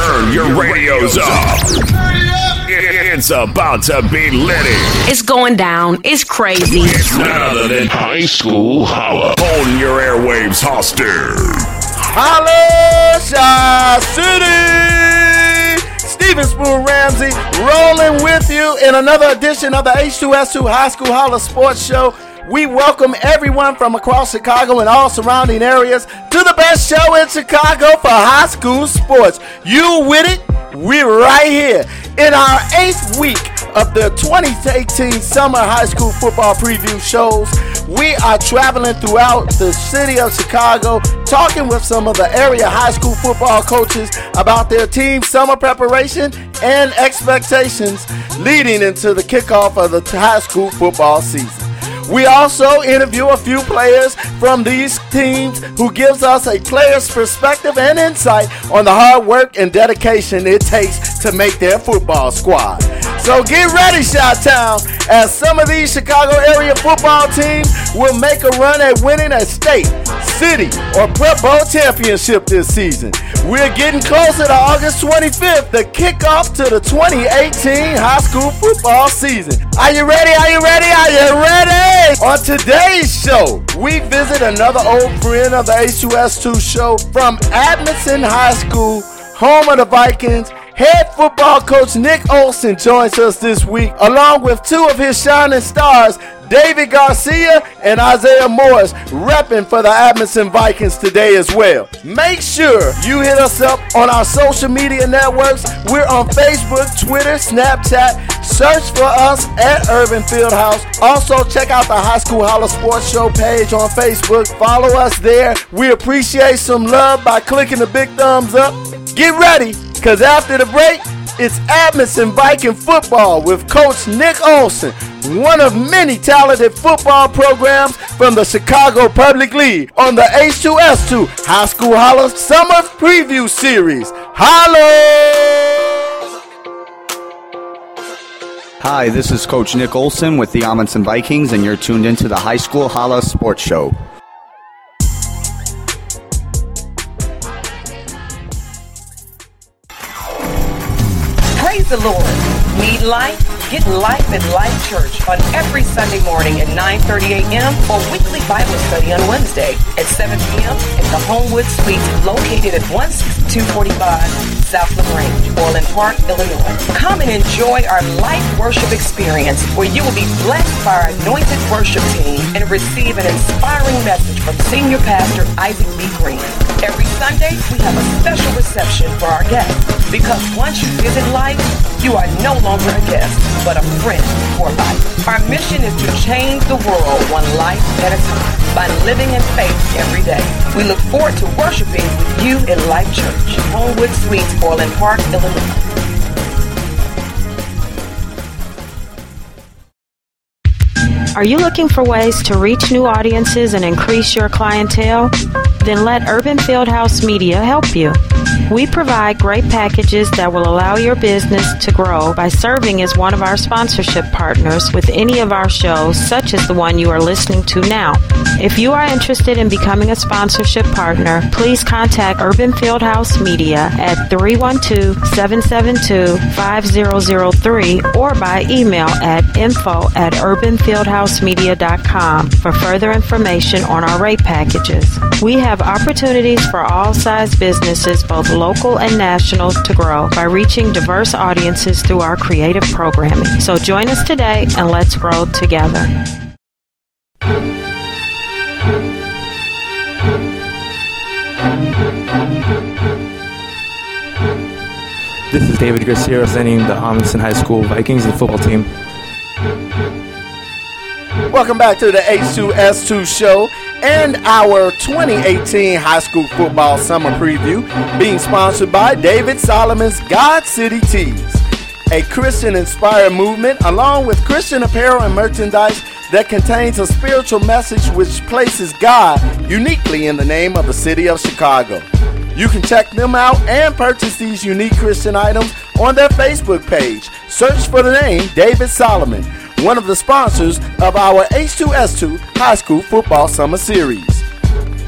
Turn your radios up. It's about to be litty. It's going down. It's crazy. It's none other than High School Holla. Holding your airwaves hostage. Holla Chi City! Steven Spoon Ramsey rolling with you in another edition of the H2S2 High School Holla Sports Show. We welcome everyone from across Chicago and all surrounding areas to the best show in Chicago for high school sports. You with it? We're right here in our eighth week of the 2018 Summer High School Football Preview shows. We are traveling throughout the city of Chicago, talking with some of the area high school football coaches about their team summer preparation and expectations leading into the kickoff of the high school football season. We also interview a few players from these teams who gives us a player's perspective and insight on the hard work and dedication it takes to make their football squad. So get ready, Shot Town, as some of these Chicago area football teams will make a run at winning a state, city, or Prep Bowl championship this season. We're getting closer to August 25th, the kickoff to the 2018 high school football season. Are you ready? Are you ready? Are you ready? On today's show, we visit another old friend of the H2S2 show from Amundsen High School, home of the Vikings. Head football coach Nick Olson joins us this week, along with two of his shining stars, David Garcia and Isaiah Morris, repping for the Amundsen Vikings today as well. Make sure you hit us up on our social media networks. We're on Facebook, Twitter, Snapchat. Search for us at Urban Fieldhouse. Also, check out the High School Holla Sports Show page on Facebook. Follow us there. We appreciate some love by clicking the big thumbs up. Get ready, because after the break, it's Amundsen Viking football with Coach Nick Olson, one of many talented football programs from the Chicago Public League on the H2S2 High School Holla Summer Preview Series. Holla! Hi, this is Coach Nick Olson with the Amundsen Vikings, and you're tuned into the High School Holla Sports Show. The Lord. Need life? Get life at Life Church on every Sunday morning at 9.30 a.m. or weekly Bible study on Wednesday at 7 p.m. at the Homewood Suites located at 16245 South LaGrange, Orland Park, Illinois. Come and enjoy our life worship experience where you will be blessed by our anointed worship team and receive an inspiring message from Senior Pastor Isaac B. Green. Every Sunday, we have a special reception for our guests because once you visit life, you are no longer a guest, but a friend for life. Our mission is to change the world one life at a time by living in faith every day. We look forward to worshiping with you in Life Church, Homewood Suites, Orland Park, Illinois. Are you looking for ways to reach new audiences and increase your clientele? Then let Urban Fieldhouse Media help you. We provide great packages that will allow your business to grow by serving as one of our sponsorship partners with any of our shows, such as the one you are listening to now. If you are interested in becoming a sponsorship partner, please contact Urban Fieldhouse Media at 312 772 5003 or by email at info at urbanfieldhousemedia.com for further information on our rate packages. We have opportunities for all size businesses, both local and national, to grow by reaching diverse audiences through our creative programming. So join us today and let's grow together. This is David Garcia representing the Amundsen High School Vikings, the football team. Welcome back to the H2S2 show and our 2018 high school football summer preview being sponsored by David Solomon's God City Tees, a Christian inspired movement along with Christian apparel and merchandise that contains a spiritual message which places God uniquely in the name of the city of Chicago. You can check them out and purchase these unique Christian items on their Facebook page. Search for the name David Solomon, one of the sponsors of our H2S2 High School Football Summer Series.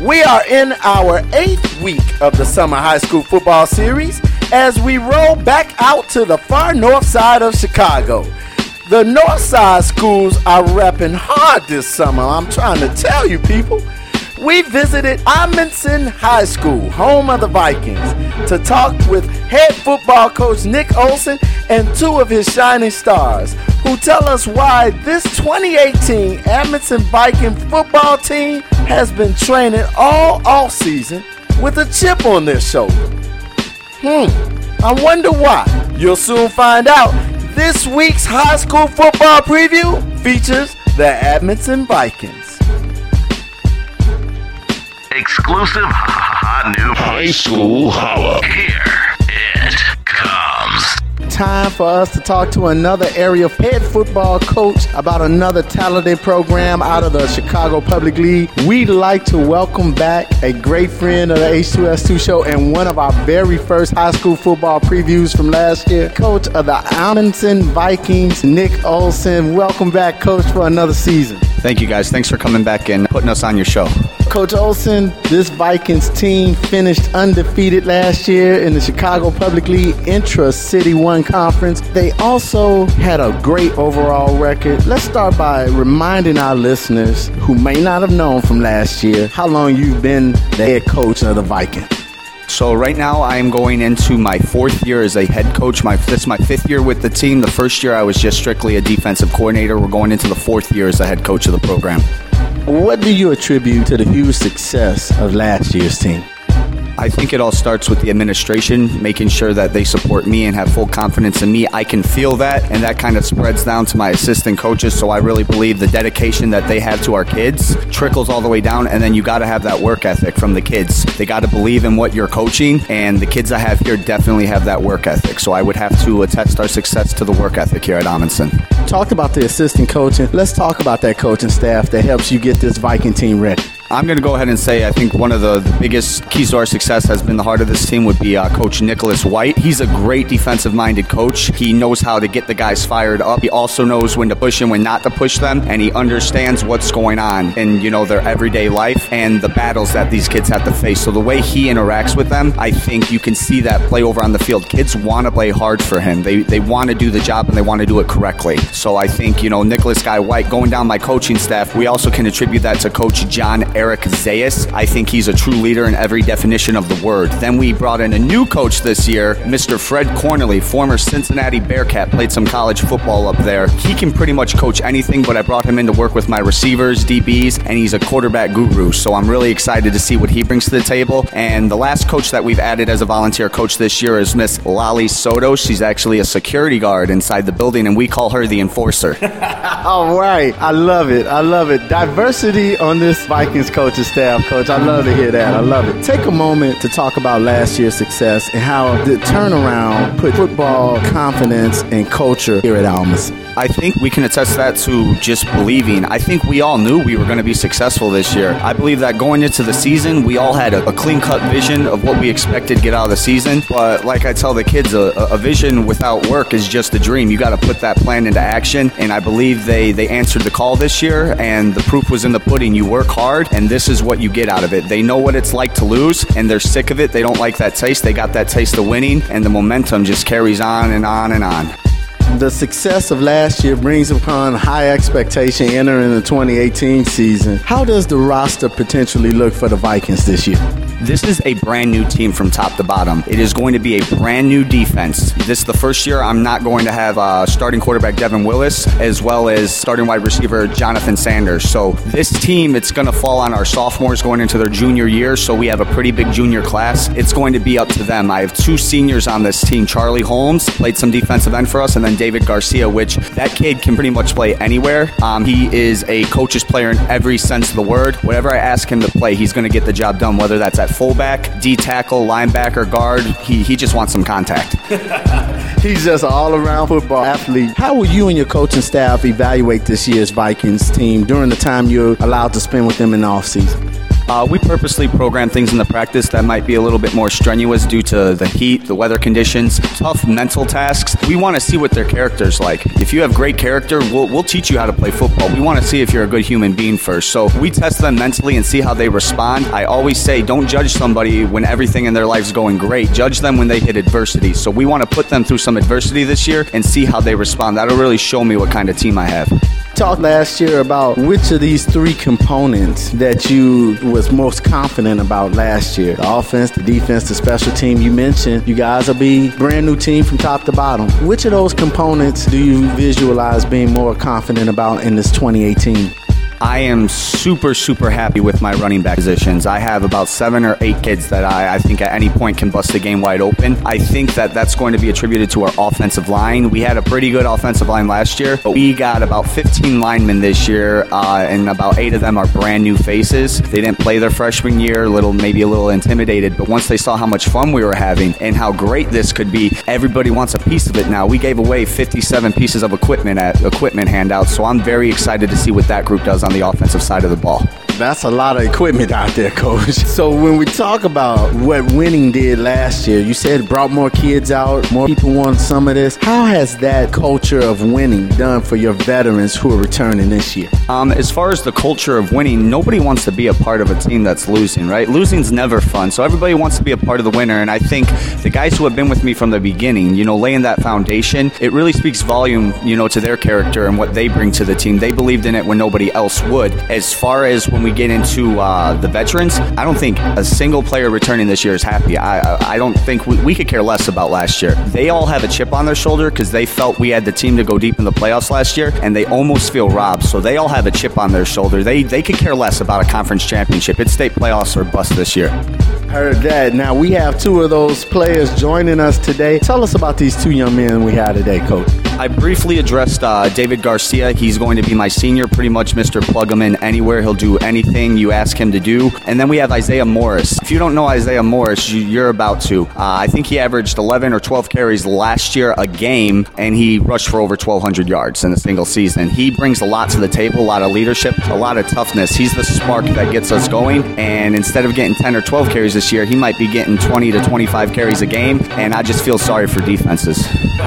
We are in our eighth week of the Summer High School Football Series, as we roll back out to the far north side of Chicago. The north side schools are repping hard this summer. I'm trying to tell you people. We visited Amundsen High School, home of the Vikings, to talk with head football coach Nick Olson and two of his shining stars, who tell us why this 2018 Amundsen Viking football team has been training all offseason with a chip on their shoulder. Hmm, I wonder why. You'll soon find out. This week's high school football preview features the Amundsen Vikings. Exclusive hot new high school holla. Here it comes. Time for us to talk to another area head football coach about another talented program out of the Chicago Public League. We'd like to welcome back a great friend of the H2S2 show and one of our very first high school football previews from last year, coach of the Amundsen Vikings, Nick Olson. Welcome back, coach, for another season. Thank you guys. Thanks for coming back and putting us on your show. Coach Olson, this Vikings team finished undefeated last year in the Chicago Public League Intra City 1 Conference. They also had a great overall record. Let's start by reminding our listeners who may not have known from last year how long you've been the head coach of the Vikings. So right now I am going into my fourth year as a head coach. My this is my fifth year with the team. The first year I was just strictly a defensive coordinator. We're going into the fourth year as a head coach of the program. What do you attribute to the huge success of last year's team? I think it all starts with the administration making sure that they support me and have full confidence in me. I can feel that, and that kind of spreads down to my assistant coaches. So I really believe the dedication that they have to our kids trickles all the way down, and then you got to have that work ethic from the kids. They got to believe in what you're coaching, and the kids I have here definitely have that work ethic. So I would have to attest our success to the work ethic here at Amundsen. Talked about the assistant coaching. Let's talk about that coaching staff that helps you get this Viking team ready. I'm going to go ahead and say I think one of the, the, biggest keys to our success has been the heart of this team would be uh, Coach Nicholas White. He's a great defensive minded coach. He knows how to get the guys fired up. He also knows when to push and when not to push them, and he understands what's going on in you know their everyday life and the battles that these kids have to face. So the way he interacts with them, I think you can see that play over on the field. Kids want to play hard for him. They they want to do the job and they want to do it correctly. So I think you know Nicholas Guy White going down my coaching staff. We also can attribute that to Coach John. Eric Zayas. I think he's a true leader in every definition of the word. Then we brought in a new coach this year, Mr. Fred Cornely, former Cincinnati Bearcat, played some college football up there. He can pretty much coach anything, but I brought him in to work with my receivers, DBs, and he's a quarterback guru. So I'm really excited to see what he brings to the table. And the last coach that we've added as a volunteer coach this year is Miss Lolly Soto. She's actually a security guard inside the building, and we call her the enforcer. All right. I love it. I love it. Diversity on this Vikings coach's staff, coach. I love to hear that. I love it. Take a moment to talk about last year's success and how the turnaround put football confidence and culture here at Almas. I think we can attest that to just believing. I think we all knew we were going to be successful this year. I believe that going into the season, we all had a, a clean cut vision of what we expected to get out of the season. But like I tell the kids, a, a vision without work is just a dream. You got to put that plan into action. And I believe they, they answered the call this year, and the proof was in the pudding. You work hard, and this is what you get out of it. They know what it's like to lose, and they're sick of it. They don't like that taste. They got that taste of winning, and the momentum just carries on and on and on. The success of last year brings upon high expectation entering the 2018 season. How does the roster potentially look for the Vikings this year? This is a brand new team from top to bottom. It is going to be a brand new defense. This is the first year I'm not going to have uh, starting quarterback Devin Willis as well as starting wide receiver Jonathan Sanders. So this team, it's going to fall on our sophomores going into their junior year. So we have a pretty big junior class. It's going to be up to them. I have two seniors on this team. Charlie Holmes played some defensive end for us, and then David Garcia, which that kid can pretty much play anywhere. Um, he is a coach's player in every sense of the word. Whatever I ask him to play, he's going to get the job done, whether that's at fullback, D tackle, linebacker, guard. He, he just wants some contact. He's just an all around football athlete. How will you and your coaching staff evaluate this year's Vikings team during the time you're allowed to spend with them in the offseason? Uh, we purposely program things in the practice that might be a little bit more strenuous due to the heat, the weather conditions, tough mental tasks. We want to see what their character's like. If you have great character, we'll, we'll teach you how to play football. We want to see if you're a good human being first. So we test them mentally and see how they respond. I always say don't judge somebody when everything in their life's going great. Judge them when they hit adversity. So we want to put them through some adversity this year and see how they respond. That'll really show me what kind of team I have. Talked last year about which of these three components that you was most confident about last year. The offense, the defense, the special team. You mentioned you guys will be brand new team from top to bottom. Which of those components do you visualize being more confident about in this 2018? I am super, super happy with my running back positions. I have about seven or eight kids that I, I, think at any point can bust the game wide open. I think that that's going to be attributed to our offensive line. We had a pretty good offensive line last year, but we got about 15 linemen this year, uh, and about eight of them are brand new faces. They didn't play their freshman year, little maybe a little intimidated, but once they saw how much fun we were having and how great this could be, everybody wants a piece of it now. We gave away 57 pieces of equipment at equipment handouts, so I'm very excited to see what that group does on on the offensive side of the ball. That's a lot of equipment out there, coach. So when we talk about what winning did last year, you said brought more kids out, more people want some of this. How has that culture of winning done for your veterans who are returning this year? Um, as far as the culture of winning, nobody wants to be a part of a team that's losing, right? Losing's never fun. So everybody wants to be a part of the winner. And I think the guys who have been with me from the beginning, you know, laying that foundation, it really speaks volume, you know, to their character and what they bring to the team. They believed in it when nobody else would. As far as when we get into uh, the veterans, I don't think a single player returning this year is happy. I, I don't think we, we could care less about last year. They all have a chip on their shoulder because they felt we had the team to go deep in the playoffs last year, and they almost feel robbed. So they all have a chip on their shoulder. They they could care less about a conference championship. It's state playoffs or bust this year. Heard that. Now we have two of those players joining us today. Tell us about these two young men we have today, Coach. I briefly addressed uh, David Garcia. He's going to be my senior, pretty much Mr. Plug him in anywhere. He'll do anything you ask him to do. And then we have Isaiah Morris. If you don't know Isaiah Morris, you, are about to. Uh, I think he averaged 11 or 12 carries last year a game, and he rushed for over 1,200 yards in a single season. He brings a lot to the table, a lot of leadership, a lot of toughness. He's the spark that gets us going. And instead of getting 10 or 12 carries this year, he might be getting 20 to 25 carries a game. And I just feel sorry for defenses.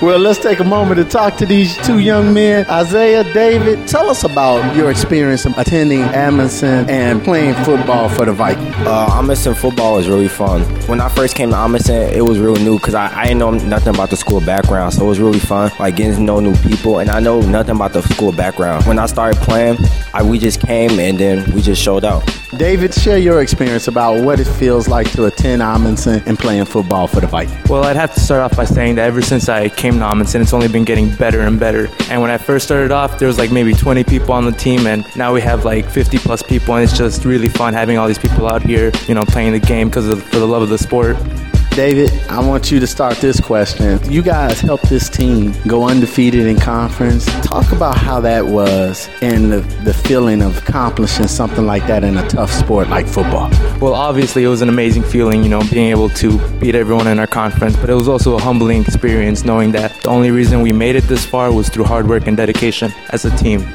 well, let's take a moment to talk to these two young men. Isaiah, David, tell us about your experience attending Amundsen and playing football for the Vikings. Uh, Amundsen football is really fun. When I first came to Amundsen, it was real new because I, I didn't know nothing about the school background, so it was really fun, like getting to know new people, and I know nothing about the school background. When I started playing, I, we just came and then we just showed out. David, share your experience about what it feels like to attend Amundsen and playing football for the Vikings. Well, I'd have to start off by saying that ever since I came to Amundsen, it's only been getting better and better. And when I first started off, there was like maybe 20 people on the team, and now we have like 50 plus people, and it's just really fun having all these people out here, you know, playing the game because of for the love of the sport. David, I want you to start this question. You guys helped this team go undefeated in conference. Talk about how that was and the, the feeling of accomplishing something like that in a tough sport like football. Well, obviously, it was an amazing feeling, you know, being able to beat everyone in our conference, but it was also a humbling experience knowing that the only reason we made it this far was through hard work and dedication as a team.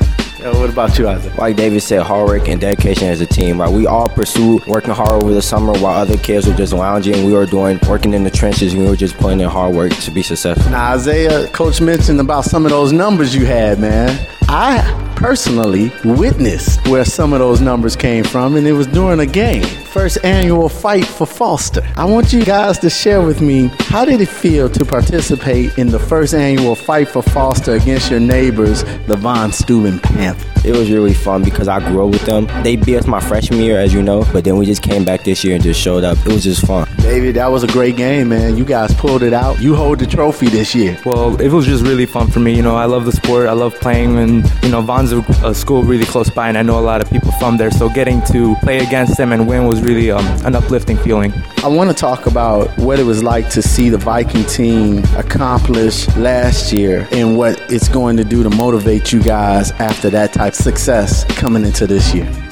What about you, Isaac? Like David said, hard work and dedication as a team. Right, we all pursued working hard over the summer while other kids were just lounging. We were doing working in the trenches. We were just putting in hard work to be successful. Now, Isaiah, Coach mentioned about some of those numbers you had, man. I personally witnessed where some of those numbers came from, and it was during a game. First annual fight for Foster. I want you guys to share with me how did it feel to participate in the first annual fight for Foster against your neighbors, the Von Steuben Panthers? It was really fun because I grew up with them. They beat us my freshman year, as you know, but then we just came back this year and just showed up. It was just fun. David, that was a great game, man. You guys pulled it out. You hold the trophy this year. Well, it was just really fun for me. You know, I love the sport. I love playing, and you know, Von's a, a school really close by, and I know a lot of people from there. So getting to play against them and win was really um, an uplifting feeling. I want to talk about what it was like to see the Viking team accomplish last year and what it's going to do to motivate you guys after that type of success coming into this year.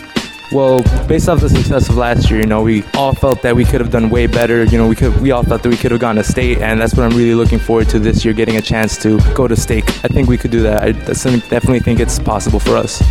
Well, based off the success of last year, you know, we all felt that we could have done way better. You know, we could, we all thought that we could have gone to state, and that's what I'm really looking forward to this year, getting a chance to go to state. I think we could do that. I definitely think it's possible for us.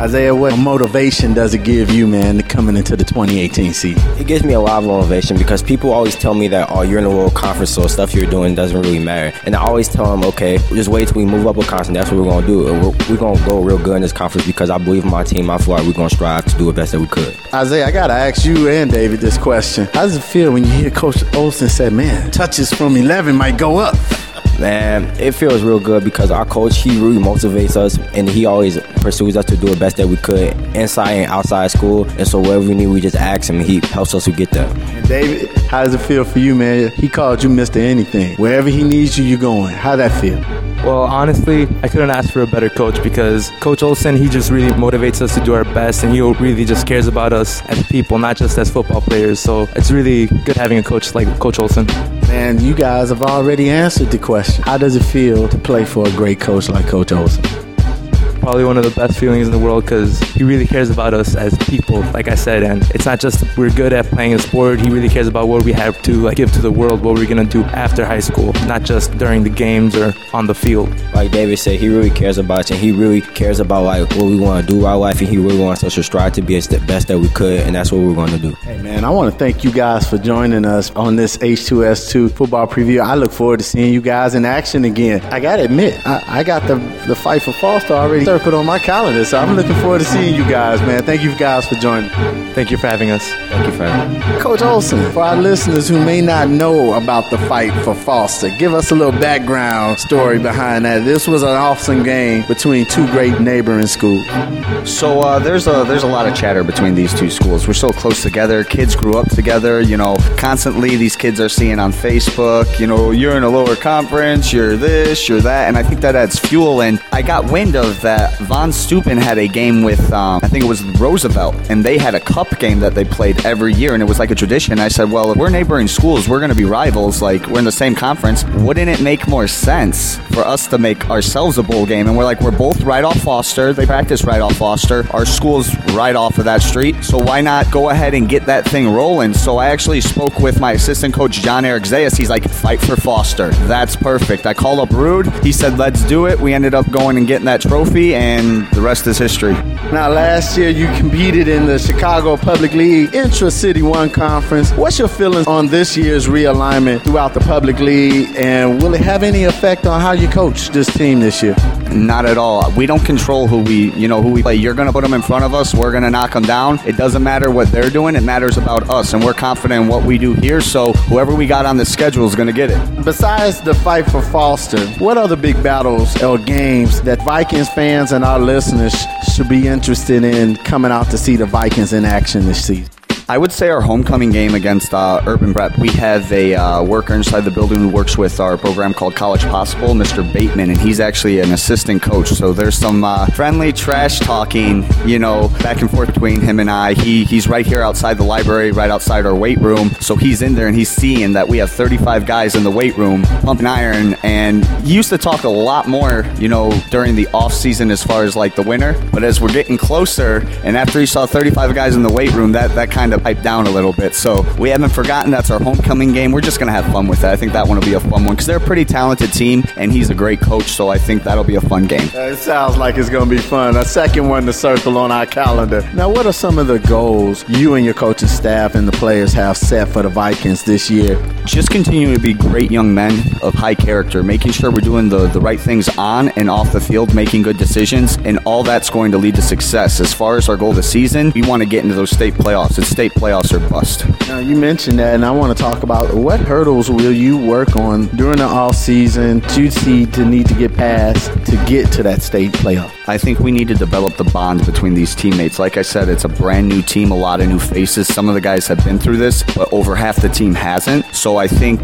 Isaiah, what motivation does it give you, man, coming into the 2018 season? It gives me a lot of motivation because people always tell me that, oh, you're in the World Conference, so stuff you're doing doesn't really matter. And I always tell them, okay, just wait till we move up a conference. That's what we're going to do. And we're, we're going to go real good in this conference because I believe in my team. I feel like we're going to strive to do the best that we could. Isaiah, I got to ask you and David this question. How does it feel when you hear Coach Olson say, man, touches from 11 might go up? Man, it feels real good because our coach, he really motivates us and he always pursues us to do the best that we could inside and outside school. And so whatever we need, we just ask him and he helps us to get there. David, how does it feel for you, man? He called you Mr. Anything. Wherever he needs you, you're going. How that feel? Well, honestly, I couldn't ask for a better coach because Coach Olson, he just really motivates us to do our best and he really just cares about us as people, not just as football players. So it's really good having a coach like Coach Olson. And you guys have already answered the question. How does it feel to play for a great coach like Coach Olson? Probably one of the best feelings in the world because he really cares about us as people, like I said. And it's not just we're good at playing a sport. He really cares about what we have to like, give to the world, what we're gonna do after high school, not just during the games or on the field. Like David said, he really cares about us, and he really cares about like what we want to do our life, and he really wants us to strive to be as the best that we could, and that's what we're going to do. Hey man, I want to thank you guys for joining us on this H2S2 football preview. I look forward to seeing you guys in action again. I gotta admit, I, I got the the fight for Foster already circled on my calendar. So I'm looking forward to seeing you guys, man. Thank you guys for joining. Thank you for having us. Thank you for having me. Coach Olson, for our listeners who may not know about the fight for Foster, give us a little background story behind that. This was an awesome game between two great neighboring schools. So uh, there's a there's a lot of chatter between these two schools. We're so close together. Kids grew up together. You know, constantly these kids are seeing on Facebook. You know, you're in a lower conference. You're this. You're that. And I think that adds fuel. And I got wind of that. Von Steuben had a game with um, I think it was Roosevelt, and they had a cup game that they played every year, and it was like a tradition. I said, well, if we're neighboring schools, we're going to be rivals. Like we're in the same conference. Wouldn't it make more sense for us to make ourselves a bowl game? And we're like, we're both right off Foster. They practice right off Foster. Our school's right off of that street. So why not go ahead and get that thing rolling? So I actually spoke with my assistant coach John Eric Zayas. He's like, fight for Foster. That's perfect. I called up Rude. He said, let's do it. We ended up going and getting that trophy, and the rest is history. Now, last year you competed in the Chicago Public League Intra City One Conference. What's your feelings on this year's realignment throughout the Public League, and will it have any effect on how you coach this team this year? Not at all. We don't control who we, you know, who we play. You're going to put them in front of us. We're going to knock them down. It doesn't matter what they're doing. It matters about us, and we're confident in what we do here. So whoever we got on the schedule is going to get it. Besides the fight for Foster, what other big battles or games that Vikings fans and our listeners should be interested in coming out to see the Vikings in action this season? I would say our homecoming game against uh, Urban Prep. We have a uh, worker inside the building who works with our program called College Possible, Mr. Bateman, and he's actually an assistant coach. So there's some uh, friendly trash talking, you know, back and forth between him and I. He he's right here outside the library, right outside our weight room. So he's in there and he's seeing that we have 35 guys in the weight room pumping iron. And he used to talk a lot more, you know, during the off season as far as like the winter. But as we're getting closer, and after he saw 35 guys in the weight room, that that kind of pipe down a little bit. So we haven't forgotten that's our homecoming game. We're just going to have fun with it. I think that one will be a fun one because they're a pretty talented team and he's a great coach. So I think that'll be a fun game. It sounds like it's going to be fun. A second one to circle on our calendar. Now, what are some of the goals you and your coaching staff and the players have set for the Vikings this year? Just continue to be great young men of high character, making sure we're doing the, the right things on and off the field, making good decisions, and all that's going to lead to success. As far as our goal this season, we want to get into those state playoffs. It's state playoffs or bust. Now, you mentioned that, and I want to talk about what hurdles will you work on during the off season to see to need to get past to get to that state playoff. I think we need to develop the bond between these teammates. Like I said, it's a brand new team, a lot of new faces. Some of the guys have been through this, but over half the team hasn't. So I think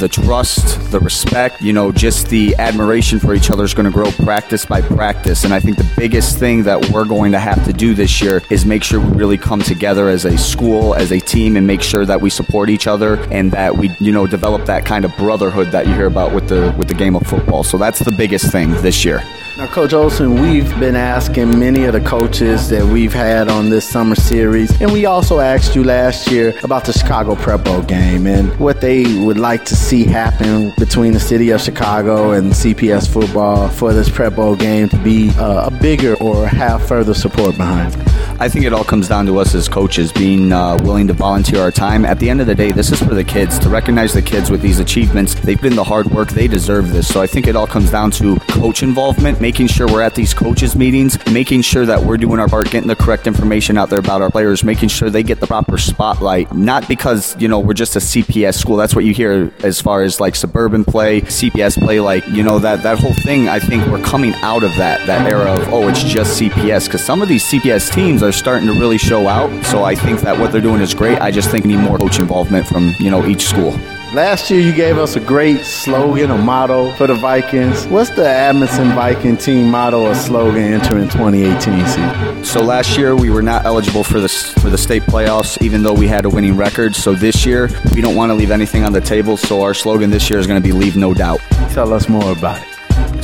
the trust, the respect, you know, just the admiration for each other is going to grow practice by practice. And I think the biggest thing that we're going to have to do this year is make sure we really come together as a school, as a team, and make sure that we support each other and that we, you know, develop that kind of brotherhood that you hear about with the with the game of football. So that's the biggest thing this year. Now, Coach Olson, we've been asking many of the coaches that we've had on this summer series, and we also asked you last year about the Chicago Prep Bowl game and what they would like to see happen between the city of Chicago and CPS football for this Prep Bowl game to be uh, a bigger or have further support behind. I think it all comes down to us as coaches being uh, willing to volunteer our time. At the end of the day, this is for the kids to recognize the kids with these achievements. They've been the hard work, they deserve this. So I think it all comes down to coach involvement, making sure we're at these coaches' meetings, making sure that we're doing our part, getting the correct information out there about our players, making sure they get the proper spotlight. Not because, you know, we're just a CPS school. That's what you hear as far as like suburban play, CPS play, like, you know, that, that whole thing. I think we're coming out of that, that era of, oh, it's just CPS. Because some of these CPS teams are starting to really show out. So I think that what they're doing is great. I just think we need more coach involvement from, you know, each school. Last year, you gave us a great slogan or motto for the Vikings. What's the Amundsen Viking team motto or slogan entering 2018 season? So last year we were not eligible for the for the state playoffs, even though we had a winning record. So this year we don't want to leave anything on the table. So our slogan this year is going to be "Leave No Doubt." Tell us more about it.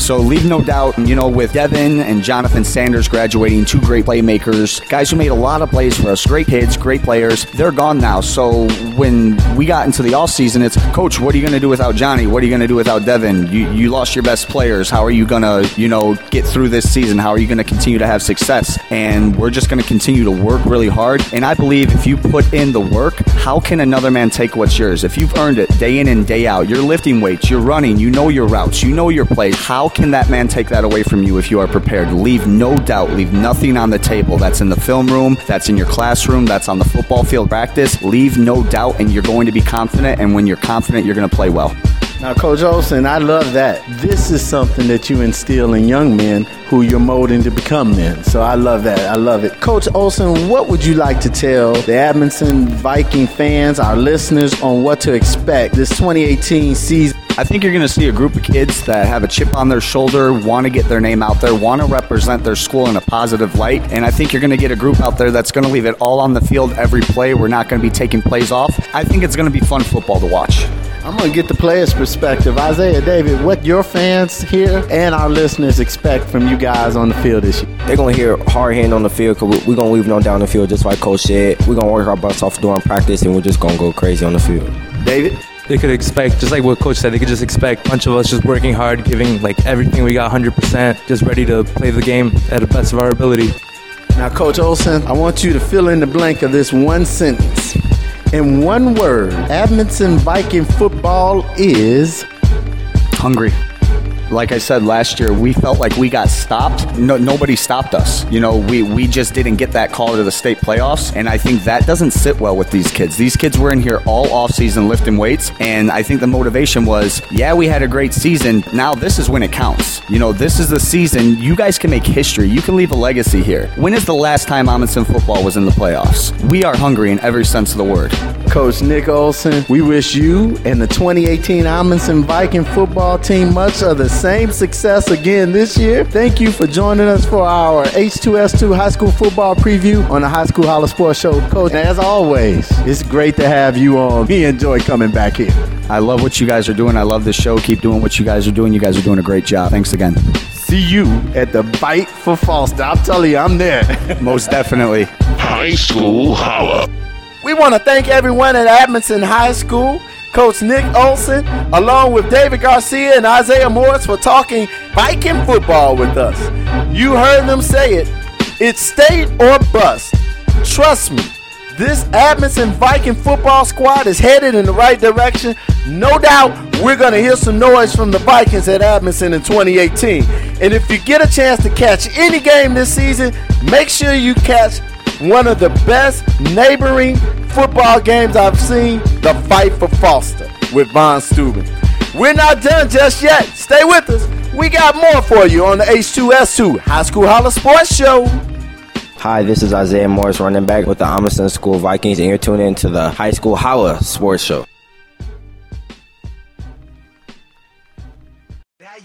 So leave no doubt, you know, with Devin and Jonathan Sanders graduating, two great playmakers, guys who made a lot of plays for us, great kids, great players. They're gone now. So when we got into the off season, it's coach, what are you going to do without Johnny? What are you going to do without Devin? You you lost your best players. How are you going to, you know, get through this season? How are you going to continue to have success? And we're just going to continue to work really hard. And I believe if you put in the work, how can another man take what's yours? If you've earned it day in and day out, you're lifting weights, you're running, you know your routes, you know your plays. How can that man take that away from you if you are prepared? Leave no doubt, leave nothing on the table. That's in the film room, that's in your classroom, that's on the football field practice. Leave no doubt, and you're going to be confident. And when you're confident, you're going to play well. Now, Coach Olson, I love that. This is something that you instill in young men who you're molding to become men. So I love that. I love it. Coach Olson, what would you like to tell the Amundsen Viking fans, our listeners, on what to expect this 2018 season? I think you're going to see a group of kids that have a chip on their shoulder, want to get their name out there, want to represent their school in a positive light. And I think you're going to get a group out there that's going to leave it all on the field every play. We're not going to be taking plays off. I think it's going to be fun football to watch. I'm going to get the players' perspective. Isaiah David, what your fans here and our listeners expect from you guys on the field this year? They're going to hear hard hitting on the field because we're going to leave no down the field just like Coach said. We're going to work our butts off during practice and we're just going to go crazy on the field. David? They could expect, just like what Coach said, they could just expect a bunch of us just working hard, giving like everything we got 100%, just ready to play the game at the best of our ability. Now, Coach Olson, I want you to fill in the blank of this one sentence. In one word, Amundsen Viking football is hungry. Like I said last year, we felt like we got stopped. No, nobody stopped us. You know, we, we just didn't get that call to the state playoffs. And I think that doesn't sit well with these kids. These kids were in here all offseason lifting weights. And I think the motivation was, yeah, we had a great season. Now this is when it counts. You know, this is the season. You guys can make history. You can leave a legacy here. When is the last time Amundsen football was in the playoffs? We are hungry in every sense of the word. Coach Nick Olson, we wish you and the 2018 Amundsen Viking football team much of the same success again this year. Thank you for joining us for our H2S2 high school football preview on the High School Holla Sports Show. Coach, as always, it's great to have you on. We enjoy coming back here. I love what you guys are doing. I love the show. Keep doing what you guys are doing. You guys are doing a great job. Thanks again. See you at the Fight for Foster. I'm telling you, I'm there. Most definitely. High School Holla. We want to thank everyone at Amundsen High School, Coach Nick Olson, along with David Garcia and Isaiah Morris for talking Viking football with us. You heard them say it. It's state or bust. Trust me, this Amundsen Viking football squad is headed in the right direction. No doubt we're going to hear some noise from the Vikings at Amundsen in 2018. And if you get a chance to catch any game this season, make sure you catch one of the best neighboring football games I've seen, the Fight for Foster with Von Steuben. We're not done just yet. Stay with us. We got more for you on the H2S2 High School Holla Sports Show. Hi, this is Isaiah Morris, running back with the Amundsen School Vikings, and you're tuning in to the High School Holla Sports Show.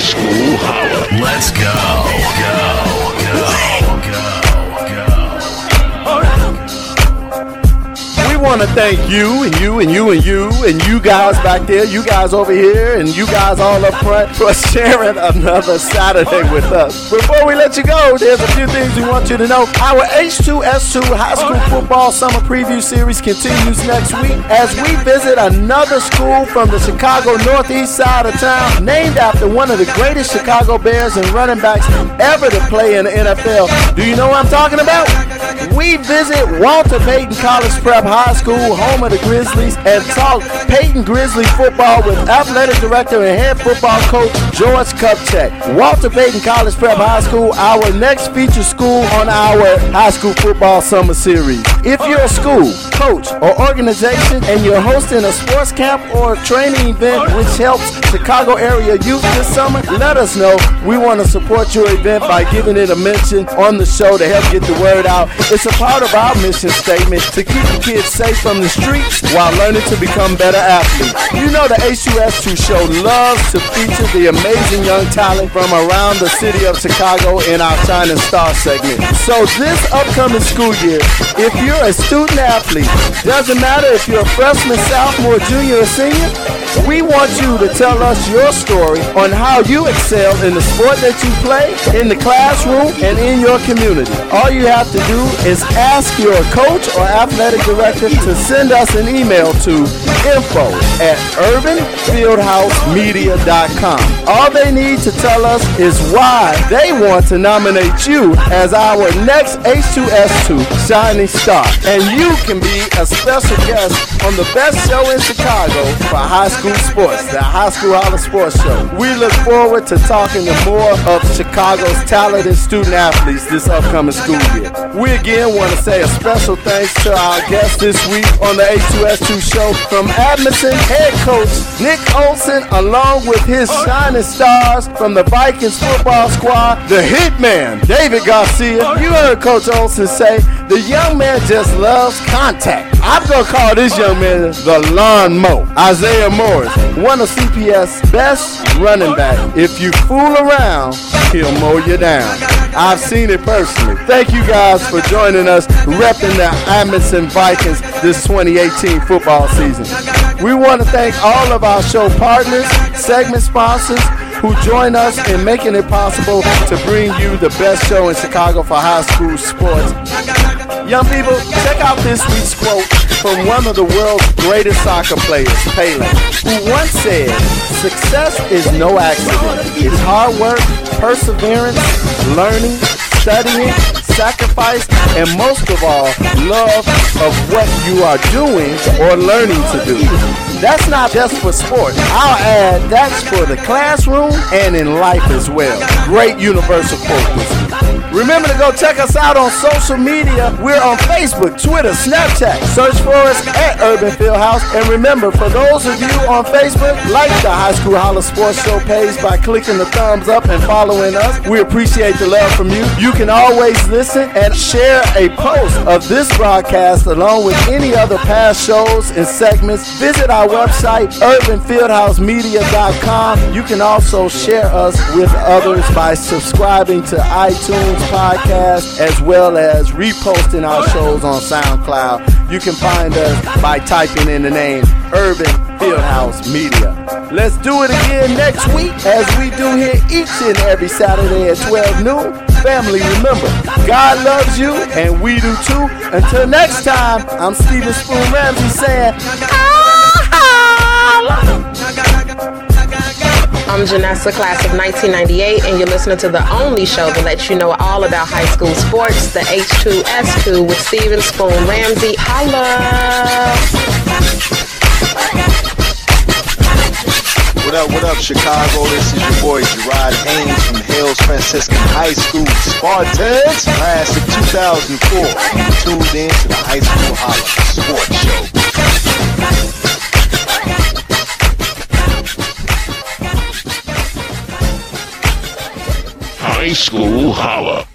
School Holla. Let's go. Go, want to thank you and you and you and you and you guys back there, you guys over here, and you guys all up front for sharing another Saturday with us. Before we let you go, there's a few things we want you to know. Our H2S2 High School Football Summer Preview Series continues next week as we visit another school from the Chicago Northeast side of town, named after one of the greatest Chicago Bears and running backs ever to play in the NFL. Do you know what I'm talking about? We visit Walter Payton College Prep High School, home of the Grizzlies, and talk Payton Grizzly football with athletic director and head football coach George Kupchak. Walter Payton College Prep High School, our next feature school on our high school football summer series. If you're a school, coach, or organization and you're hosting a sports camp or training event which helps Chicago area youth this summer, let us know. We want to support your event by giving it a mention on the show to help get the word out. It's a part of our mission statement to keep the kids safe from the streets while learning to become better athletes. You know the H2S2 show loves to feature the amazing young talent from around the city of Chicago in our Shining Star segment. So this upcoming school year, if you're a student athlete, doesn't matter if you're a freshman, sophomore, junior, or senior, we want you to tell us your story on how you excel in the sport that you play, in the classroom, and in your community. All you have to do is ask your coach or athletic director to send us an email to info at urbanfieldhousemedia.com. All they need to tell us is why they want to nominate you as our next H2S2 Shining Star. And you can be a special guest on the best show in Chicago for high school sports, the High School Holla Sports Show. We look forward to talking to more of Chicago's talented student athletes this upcoming school year. We again want to say a special thanks to our guest this week on the H2S2 show from Amundsen head coach Nick Olson, along with his shining stars from the Vikings football squad, the hitman David Garcia. You heard Coach Olson say the young man just loves contact. I'm gonna call this young man the lawn mower. Isaiah Morris, one of CPS best running back. If you fool around, he'll mow you down. I've seen it personally. Thank you guys for joining us, repping the Amundsen Vikings this 2018 football season. We want to thank all of our show partners, segment sponsors, who join us in making it possible to bring you the best show in Chicago for high school sports. Young people, check out this week's quote from one of the world's greatest soccer players, Pele, who once said, Success is no accident. It's hard work, perseverance, learning, studying, sacrifice, and most of all, love of what you are doing or learning to do. That's not just for sport. I'll add that's for the classroom and in life as well. Great universal focus. Remember to go check us out on social media. We're on Facebook, Twitter, Snapchat. Search for us at Urban Fieldhouse. And remember, for those of you on Facebook, like the High School Holla Sports Show page by clicking the thumbs up and following us. We appreciate the love from you. You can always listen and share a post of this broadcast along with any other past shows and segments. Visit our website, urbanfieldhousemedia.com. You can also share us with others by subscribing to iTunes podcast as well as reposting our shows on SoundCloud. You can find us by typing in the name Urban Fieldhouse Media. Let's do it again next week as we do here each and every Saturday at 12 noon. Family, remember, God loves you and we do too. Until next time, I'm Steven Spoon Ramsey saying, ah, I'm Janessa, class of 1998, and you're listening to the only show that lets you know all about high school sports, the H2S2 with Steven Spoon Ramsey. Holla! What up, what up, Chicago? This is your boy Gerard Haynes from Hales Franciscan High School Spartans, class of 2004. Tuned in to the High School Holla Sports Show. High School Holla.